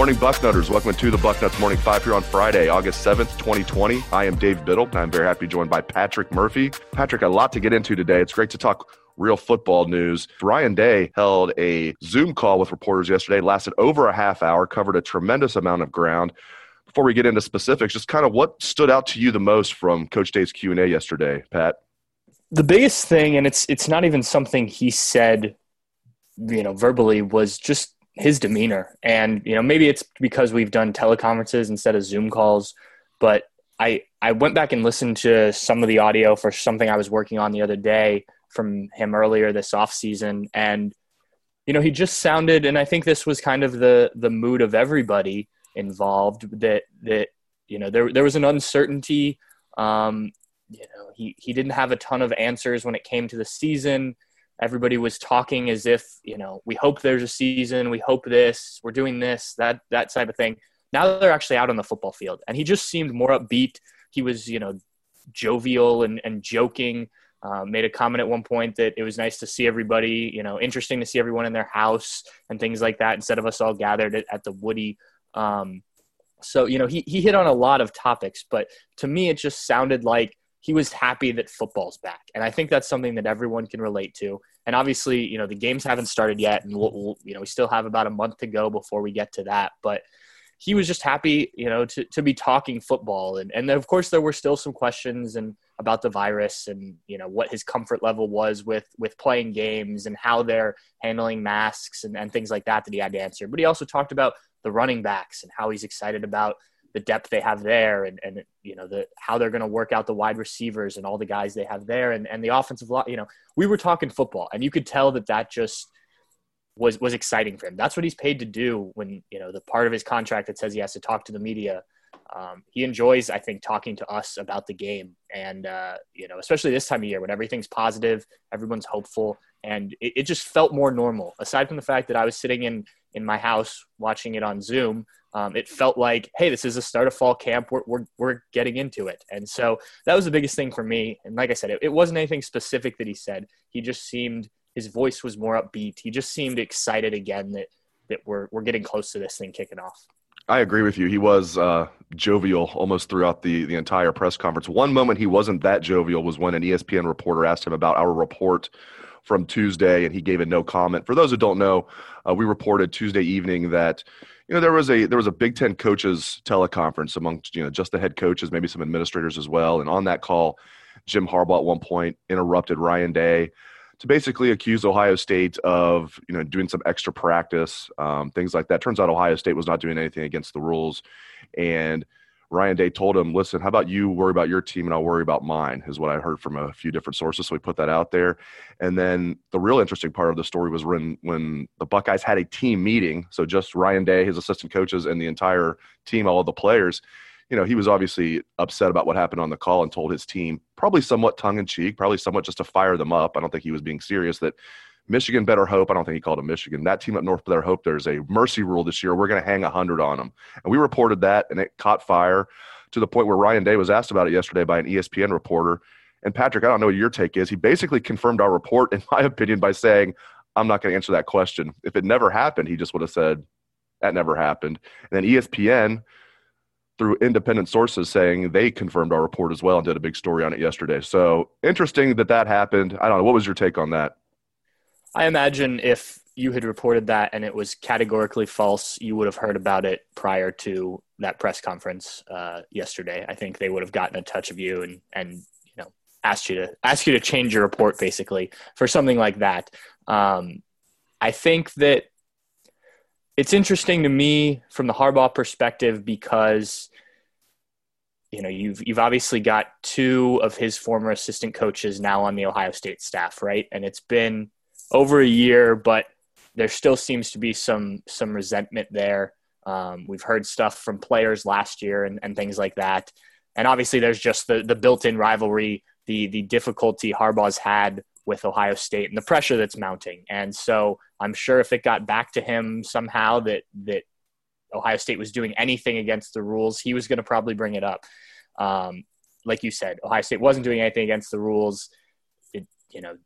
Morning, Bucknutters. Welcome to the Bucknuts Morning Five here on Friday, August 7th, 2020. I am Dave Biddle. and I'm very happy to be joined by Patrick Murphy. Patrick, a lot to get into today. It's great to talk real football news. Ryan Day held a Zoom call with reporters yesterday, lasted over a half hour, covered a tremendous amount of ground. Before we get into specifics, just kind of what stood out to you the most from Coach Day's Q&A yesterday, Pat? The biggest thing, and it's it's not even something he said, you know, verbally, was just his demeanor. And, you know, maybe it's because we've done teleconferences instead of Zoom calls, but I, I went back and listened to some of the audio for something I was working on the other day from him earlier this off season. And, you know, he just sounded, and I think this was kind of the, the mood of everybody involved that, that, you know, there, there was an uncertainty. Um, you know, he, he didn't have a ton of answers when it came to the season everybody was talking as if you know we hope there's a season we hope this we're doing this that that type of thing. Now they're actually out on the football field. And he just seemed more upbeat. He was you know jovial and, and joking um, made a comment at one point that it was nice to see everybody you know interesting to see everyone in their house and things like that instead of us all gathered at, at the woody um, so you know he, he hit on a lot of topics but to me it just sounded like he was happy that football's back. And I think that's something that everyone can relate to. And obviously, you know, the games haven't started yet, and we'll, we'll, you know, we still have about a month to go before we get to that. But he was just happy, you know, to, to be talking football. And, and of course, there were still some questions and about the virus and, you know, what his comfort level was with, with playing games and how they're handling masks and, and things like that that he had to answer. But he also talked about the running backs and how he's excited about the depth they have there and, and you know the how they're going to work out the wide receivers and all the guys they have there and, and the offensive line you know we were talking football and you could tell that that just was was exciting for him. That's what he's paid to do when you know the part of his contract that says he has to talk to the media. Um, he enjoys i think talking to us about the game and uh, you know especially this time of year when everything's positive everyone's hopeful and it, it just felt more normal. Aside from the fact that i was sitting in in my house watching it on zoom um, it felt like, hey, this is the start of fall camp. We're, we're, we're getting into it. And so that was the biggest thing for me. And like I said, it, it wasn't anything specific that he said. He just seemed, his voice was more upbeat. He just seemed excited again that, that we're, we're getting close to this thing kicking off. I agree with you. He was uh, jovial almost throughout the, the entire press conference. One moment he wasn't that jovial was when an ESPN reporter asked him about our report from Tuesday, and he gave a no comment. For those who don't know, uh, we reported Tuesday evening that you know there was a there was a Big Ten coaches teleconference amongst you know just the head coaches, maybe some administrators as well. And on that call, Jim Harbaugh at one point interrupted Ryan Day to basically accuse Ohio State of you know doing some extra practice, um, things like that. Turns out Ohio State was not doing anything against the rules, and Ryan Day told him, listen, how about you worry about your team and I'll worry about mine, is what I heard from a few different sources. So we put that out there. And then the real interesting part of the story was when, when the Buckeyes had a team meeting. So just Ryan Day, his assistant coaches, and the entire team, all of the players. You know, he was obviously upset about what happened on the call and told his team, probably somewhat tongue in cheek, probably somewhat just to fire them up. I don't think he was being serious that Michigan better hope. I don't think he called them Michigan. That team up north better hope there's a mercy rule this year. We're going to hang 100 on them. And we reported that, and it caught fire to the point where Ryan Day was asked about it yesterday by an ESPN reporter. And Patrick, I don't know what your take is. He basically confirmed our report, in my opinion, by saying, I'm not going to answer that question. If it never happened, he just would have said, that never happened. And then ESPN, through independent sources, saying they confirmed our report as well and did a big story on it yesterday. So interesting that that happened. I don't know. What was your take on that? I imagine if you had reported that and it was categorically false, you would have heard about it prior to that press conference uh, yesterday. I think they would have gotten in touch of you and and you know asked you to ask you to change your report basically for something like that. Um, I think that it's interesting to me from the Harbaugh perspective because you know you've you've obviously got two of his former assistant coaches now on the Ohio State staff, right? And it's been over a year, but there still seems to be some some resentment there. Um, we've heard stuff from players last year and, and things like that, and obviously there's just the the built-in rivalry, the the difficulty Harbaugh's had with Ohio State and the pressure that's mounting. And so I'm sure if it got back to him somehow that that Ohio State was doing anything against the rules, he was going to probably bring it up. Um, like you said, Ohio State wasn't doing anything against the rules. It, you know,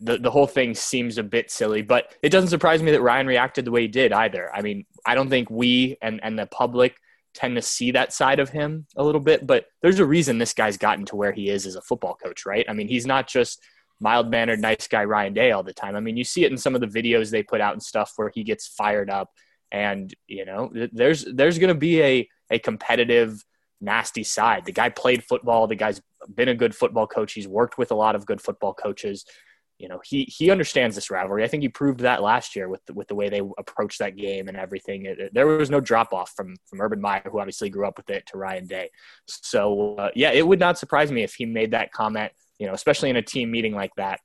the, the whole thing seems a bit silly, but it doesn't surprise me that Ryan reacted the way he did either. I mean, I don't think we and, and the public tend to see that side of him a little bit, but there's a reason this guy's gotten to where he is as a football coach, right? I mean, he's not just mild mannered, nice guy Ryan Day all the time. I mean, you see it in some of the videos they put out and stuff where he gets fired up, and you know, there's there's going to be a a competitive, nasty side. The guy played football. The guy's been a good football coach. He's worked with a lot of good football coaches you know he he understands this rivalry. I think he proved that last year with the, with the way they approached that game and everything. It, it, there was no drop off from from Urban Meyer, who obviously grew up with it, to Ryan Day. So uh, yeah, it would not surprise me if he made that comment. You know, especially in a team meeting like that.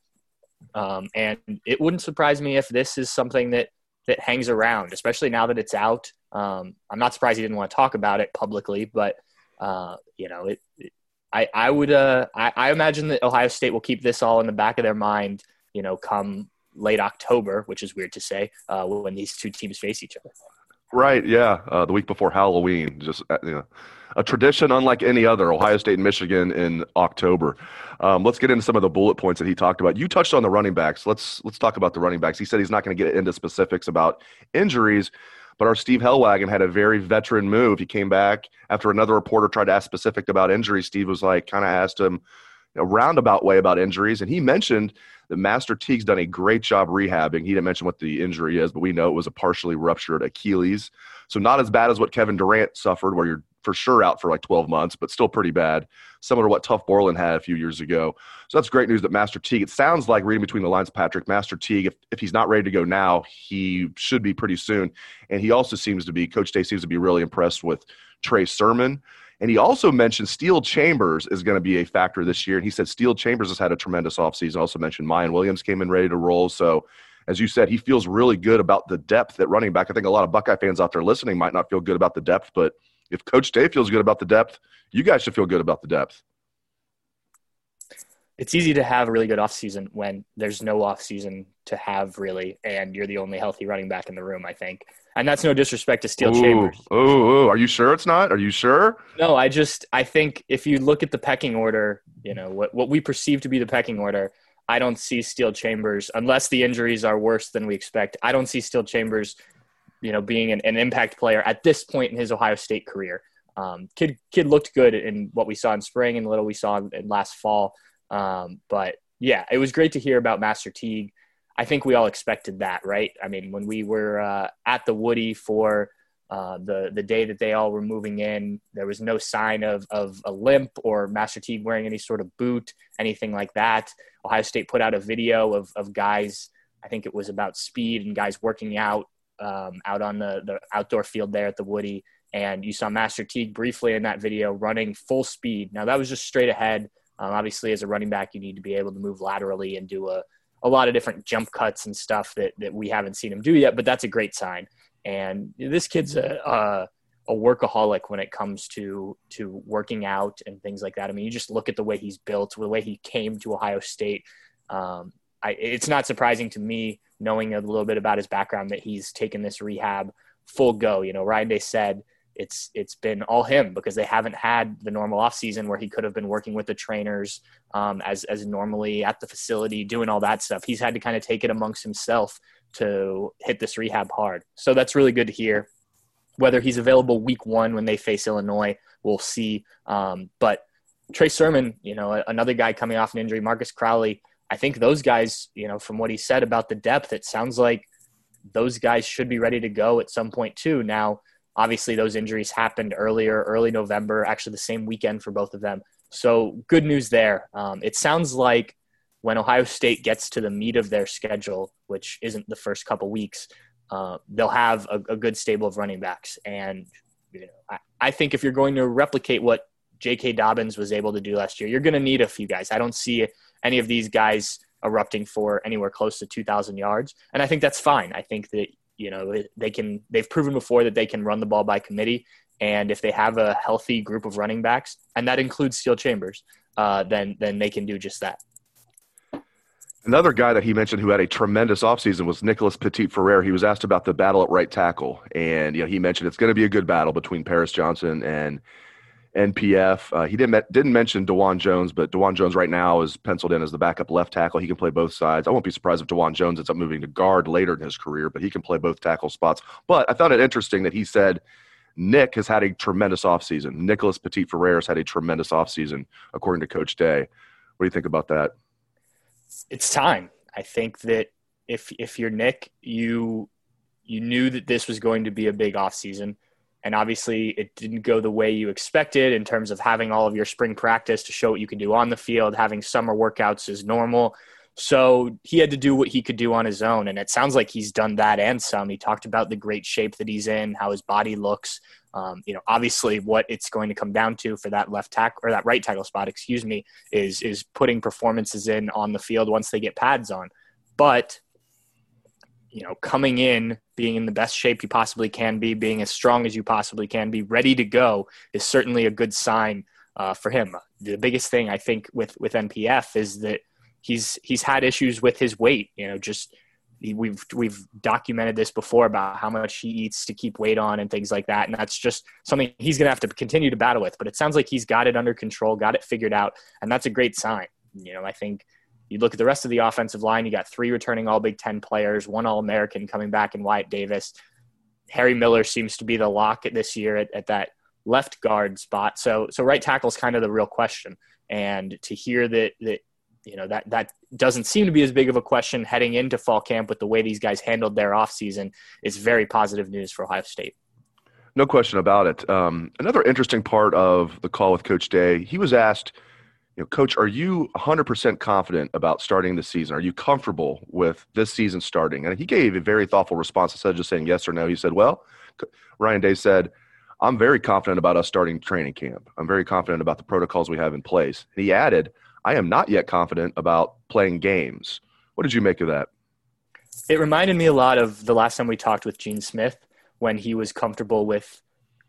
Um, and it wouldn't surprise me if this is something that that hangs around, especially now that it's out. Um, I'm not surprised he didn't want to talk about it publicly, but uh, you know, it, it I, I would uh, I, I imagine that Ohio State will keep this all in the back of their mind, you know, come late October, which is weird to say, uh, when these two teams face each other. Right. Yeah. Uh, the week before Halloween, just uh, you know, a tradition unlike any other. Ohio State and Michigan in October. Um, let's get into some of the bullet points that he talked about. You touched on the running backs. Let's let's talk about the running backs. He said he's not going to get into specifics about injuries, but our Steve Helwagen had a very veteran move. He came back after another reporter tried to ask specific about injuries. Steve was like, kind of asked him a roundabout way about injuries, and he mentioned that Master Teague's done a great job rehabbing. He didn't mention what the injury is, but we know it was a partially ruptured Achilles. So not as bad as what Kevin Durant suffered, where you're for sure out for like 12 months, but still pretty bad, similar to what Tuf Borland had a few years ago. So that's great news that Master Teague, it sounds like reading between the lines, Patrick, Master Teague, if, if he's not ready to go now, he should be pretty soon. And he also seems to be, Coach Day seems to be really impressed with Trey Sermon. And he also mentioned Steele Chambers is going to be a factor this year. And he said Steele Chambers has had a tremendous offseason. Also mentioned Miyan Williams came in ready to roll. So, as you said, he feels really good about the depth at running back. I think a lot of Buckeye fans out there listening might not feel good about the depth, but if Coach Day feels good about the depth, you guys should feel good about the depth. It's easy to have a really good offseason when there's no offseason to have really, and you're the only healthy running back in the room, I think. And that's no disrespect to Steele Chambers. Oh, are you sure it's not? Are you sure? No, I just I think if you look at the pecking order, you know what what we perceive to be the pecking order. I don't see Steele Chambers unless the injuries are worse than we expect. I don't see Steele Chambers you know, being an, an impact player at this point in his Ohio State career. Um, kid, kid looked good in what we saw in spring and little we saw in last fall. Um, but yeah, it was great to hear about Master Teague. I think we all expected that, right? I mean, when we were uh, at the Woody for uh, the the day that they all were moving in, there was no sign of of a limp or Master Teague wearing any sort of boot, anything like that. Ohio State put out a video of of guys. I think it was about speed and guys working out um, out on the, the outdoor field there at the Woody. And you saw Master Teague briefly in that video running full speed. Now, that was just straight ahead. Um, obviously, as a running back, you need to be able to move laterally and do a, a lot of different jump cuts and stuff that, that we haven't seen him do yet, but that's a great sign. And this kid's a, a, a workaholic when it comes to to working out and things like that. I mean, you just look at the way he's built, the way he came to Ohio State. Um, I, it's not surprising to me knowing a little bit about his background that he's taken this rehab full go. You know, Ryan Day said it's it's been all him because they haven't had the normal off season where he could have been working with the trainers um, as as normally at the facility doing all that stuff. He's had to kind of take it amongst himself to hit this rehab hard. So that's really good to hear. Whether he's available week one when they face Illinois, we'll see. Um, but Trey Sermon, you know, another guy coming off an injury, Marcus Crowley I think those guys, you know, from what he said about the depth, it sounds like those guys should be ready to go at some point too. Now, obviously, those injuries happened earlier, early November, actually the same weekend for both of them. So good news there. Um, it sounds like when Ohio State gets to the meat of their schedule, which isn't the first couple weeks, uh, they'll have a, a, good stable of running backs. And you know, I, I think if you're going to replicate what J.K. Dobbins was able to do last year, you're going to need a few guys. I don't see any of these guys erupting for anywhere close to 2,000 yards, and I think that's fine. I think that you know they can. They've proven before that they can run the ball by committee, and if they have a healthy group of running backs, and that includes Steele Chambers, uh, then then they can do just that. Another guy that he mentioned who had a tremendous offseason was Nicholas Petit Frere. He was asked about the battle at right tackle, and you know he mentioned it's going to be a good battle between Paris Johnson and NPF. Uh, he didn't didn't mention Dawand Jones, but Dawand Jones right now is penciled in as the backup left tackle. He can play both sides. I won't be surprised if Dawand Jones ends up moving to guard later in his career, but he can play both tackle spots. But I found it interesting that he said Nick has had a tremendous offseason. Nicholas Petit Frere has had a tremendous offseason, according to Coach Day. What do you think about that? It's time. I think that if if you're Nick, you you knew that this was going to be a big offseason and obviously, it didn't go the way you expected in terms of having all of your spring practice to show what you can do on the field. Having summer workouts is normal. So he had to do what he could do on his own. And it sounds like he's done that and some. He talked about the great shape that he's in, how his body looks. Um, you know, obviously, what it's going to come down to for that left tackle or that right tackle spot, excuse me, is is putting performances in on the field once they get pads on. But you know, coming in, being in the best shape you possibly can be, being as strong as you possibly can be, ready to go is certainly a good sign uh, for him. The biggest thing I think with with NPF is that he's he's had issues with his weight. You know, just we've we've documented this before about how much he eats to keep weight on and things like that, and that's just something he's going to have to continue to battle with. But it sounds like he's got it under control, got it figured out, and that's a great sign. You know, I think you look at the rest of the offensive line, you got three returning All Big Ten players, one All American coming back in Wyatt Davis. Harry Miller seems to be the lock this year at, at that left guard spot. So, so right tackle is kind of the real question. And to hear that, that you know that that doesn't seem to be as big of a question heading into fall camp with the way these guys handled their offseason is very positive news for Ohio State. No question about it. Um, another interesting part of the call with Coach Day, he was asked – you know, coach, are you 100% confident about starting the season? Are you comfortable with this season starting? And he gave a very thoughtful response instead of just saying yes or no. He said, well, Ryan Day said, I'm very confident about us starting training camp. I'm very confident about the protocols we have in place. And he added, I am not yet confident about playing games. What did you make of that? It reminded me a lot of the last time we talked with Gene Smith when he was comfortable with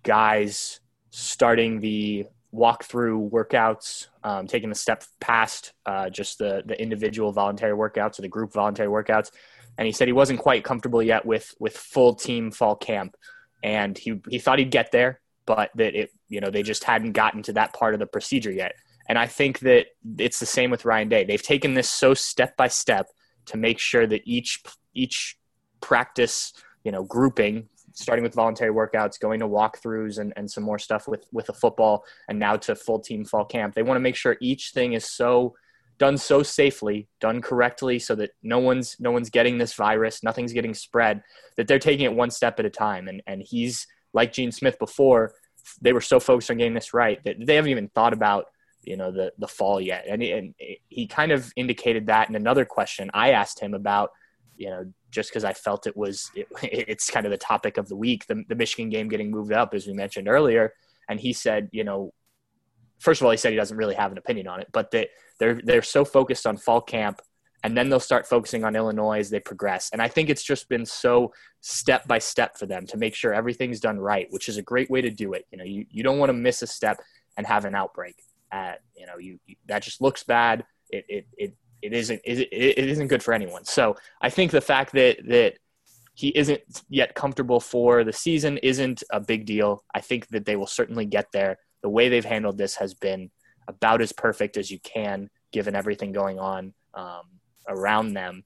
guys starting the walk through workouts, um, taking a step past uh, just the the individual voluntary workouts or the group voluntary workouts. And he said he wasn't quite comfortable yet with with full team fall camp, and he he thought he'd get there, but that it you know they just hadn't gotten to that part of the procedure yet. And I think that it's the same with Ryan Day. They've taken this so step by step to make sure that each each practice you know grouping starting with voluntary workouts, going to walkthroughs and, and some more stuff with, with the football, and now to full team fall camp. They want to make sure each thing is so done so safely, done correctly, so that no one's no one's getting this virus, nothing's getting spread. That they're taking it one step at a time. And and he's like Gene Smith before. They were so focused on getting this right that they haven't even thought about you know the the fall yet. And, and he kind of indicated that in another question I asked him about you know just because I felt it was it, it's kind of the topic of the week, the, the Michigan game getting moved up, as we mentioned earlier. And he said, you know, first of all, he said he doesn't really have an opinion on it, but that they're they're so focused on fall camp, and then they'll start focusing on Illinois as they progress. And I think it's just been so step by step for them to make sure everything's done right, which is a great way to do it. You know, you, you don't want to miss a step and have an outbreak. At, you know, you, you that just looks bad. It, it, it it isn't it, it isn't good for anyone. So I think the fact that that he isn't yet comfortable for the season isn't a big deal. I think that they will certainly get there. The way they've handled this has been about as perfect as you can, given everything going on um, around them.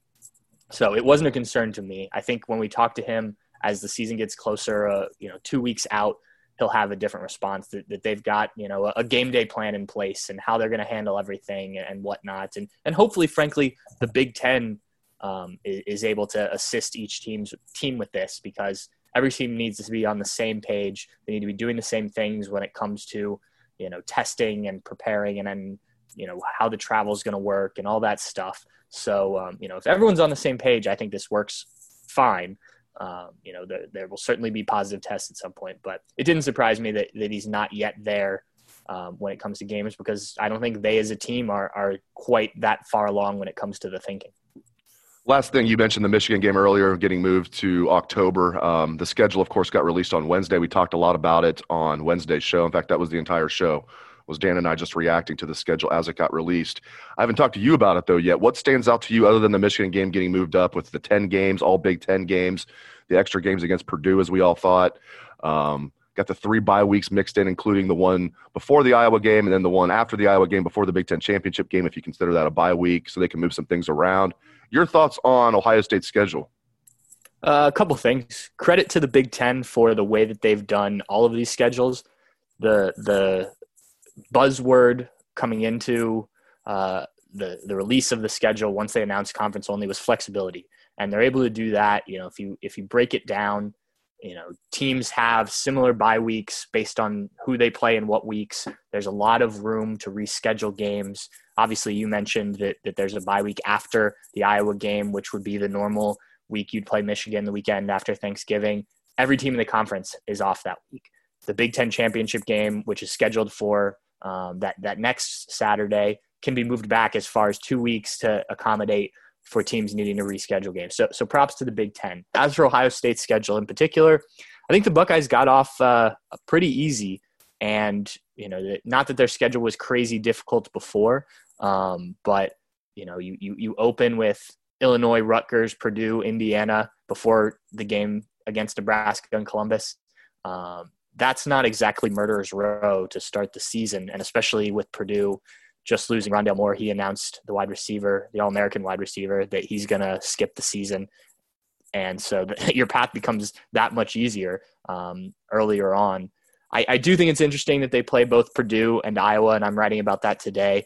So it wasn't a concern to me. I think when we talked to him as the season gets closer, uh, you know, two weeks out, he'll have a different response that, that they've got you know a, a, game day plan in place and how they're going to handle everything and whatnot. And and hopefully frankly the Big Ten um, is, is, able to assist each team's team with this because every team needs to be on the same page. They need to be doing the same things when it comes to you know testing and preparing and then you know how the travel is going to work and all that stuff. So um, you know if everyone's on the same page I think this works fine um, you know, the, there will certainly be positive tests at some point, but it didn't surprise me that, that he's not yet there um, when it comes to games because I don't think they as a team are, are quite that far along when it comes to the thinking. Last thing, you mentioned the Michigan game earlier, getting moved to October. Um, the schedule, of course, got released on Wednesday. We talked a lot about it on Wednesday's show. In fact, that was the entire show. Was Dan and I just reacting to the schedule as it got released? I haven't talked to you about it though yet. What stands out to you other than the Michigan game getting moved up with the ten games, all Big Ten games? the extra games against Purdue, as we all thought. Um, got the three bye weeks mixed in, including the one before the Iowa game and then the one after the Iowa game before the Big Ten championship game, if you consider that a bye week, so they can move some things around. Your thoughts on Ohio State's schedule? Uh, a couple things. Credit to the Big Ten for the way that they've done all of these schedules. The the buzzword coming into uh, the the release of the schedule once they announced conference only was flexibility and they're able to do that. You know, if you if you break it down, you know, teams have similar bye weeks based on who they play in what weeks. There's a lot of room to reschedule games. Obviously, you mentioned that that there's a bye week after the Iowa game, which would be the normal week you'd play Michigan the weekend after Thanksgiving. Every team in the conference is off that week. The Big Ten championship game, which is scheduled for um, that that next Saturday, can be moved back as far as two weeks to accommodate for teams needing to reschedule games. So, so props to the Big Ten. As for Ohio State's schedule in particular, I think the Buckeyes got off uh, pretty easy, and you know, not that their schedule was crazy difficult before, um, but you know, you, you you open with Illinois, Rutgers, Purdue, Indiana before the game against Nebraska and Columbus. Um, that's not exactly murderer's row to start the season, and especially with Purdue just losing Rondale Moore, he announced the wide receiver, the All American wide receiver, that he's going to skip the season. And so the, your path becomes that much easier um, earlier on. I, I do think it's interesting that they play both Purdue and Iowa, and I'm writing about that today.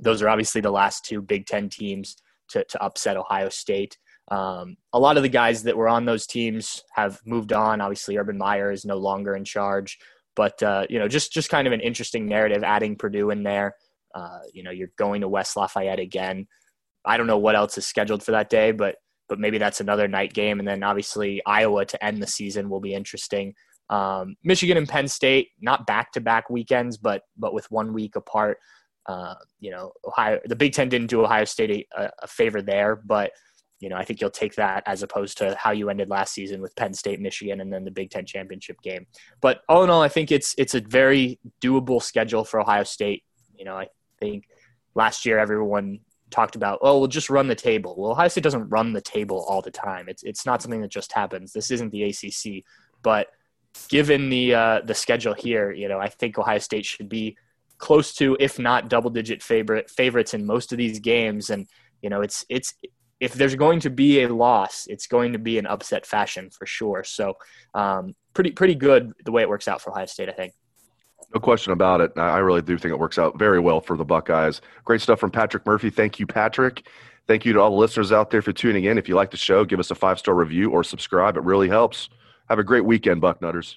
Those are obviously the last two Big Ten teams to, to upset Ohio State. Um, a lot of the guys that were on those teams have moved on. Obviously, Urban Meyer is no longer in charge, but uh, you know, just just kind of an interesting narrative adding Purdue in there. Uh, you know, you're going to West Lafayette again. I don't know what else is scheduled for that day, but but maybe that's another night game. And then obviously Iowa to end the season will be interesting. Um, Michigan and Penn State, not back to back weekends, but but with one week apart. Uh, you know, Ohio, the Big Ten didn't do Ohio State a, a, favor there, but you know, I think you'll take that as opposed to how you ended last season with Penn State, Michigan, and then the Big Ten championship game. But all in all, I think it's it's a very doable schedule for Ohio State. You know, I think last year everyone talked about, oh, we'll just run the table. Well, Ohio State doesn't run the table all the time. It's it's not something that just happens. This isn't the ACC, but given the uh, the schedule here, you know, I think Ohio State should be close to, if not double digit favorite favorites in most of these games. And you know, it's it's if there's going to be a loss, it's going to be an upset fashion for sure. So, um, pretty pretty good the way it works out for Ohio State, I think. No question about it. I really do think it works out very well for the Buckeyes. Great stuff from Patrick Murphy. Thank you, Patrick. Thank you to all the listeners out there for tuning in. If you like the show, give us a five star review or subscribe. It really helps. Have a great weekend, Bucknutters.